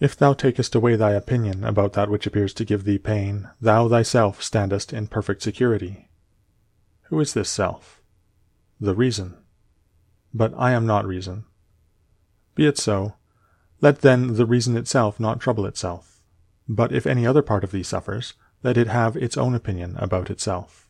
If thou takest away thy opinion about that which appears to give thee pain, thou thyself standest in perfect security. Who is this self? The reason. But I am not reason. Be it so. Let then the reason itself not trouble itself. But if any other part of thee suffers, let it have its own opinion about itself.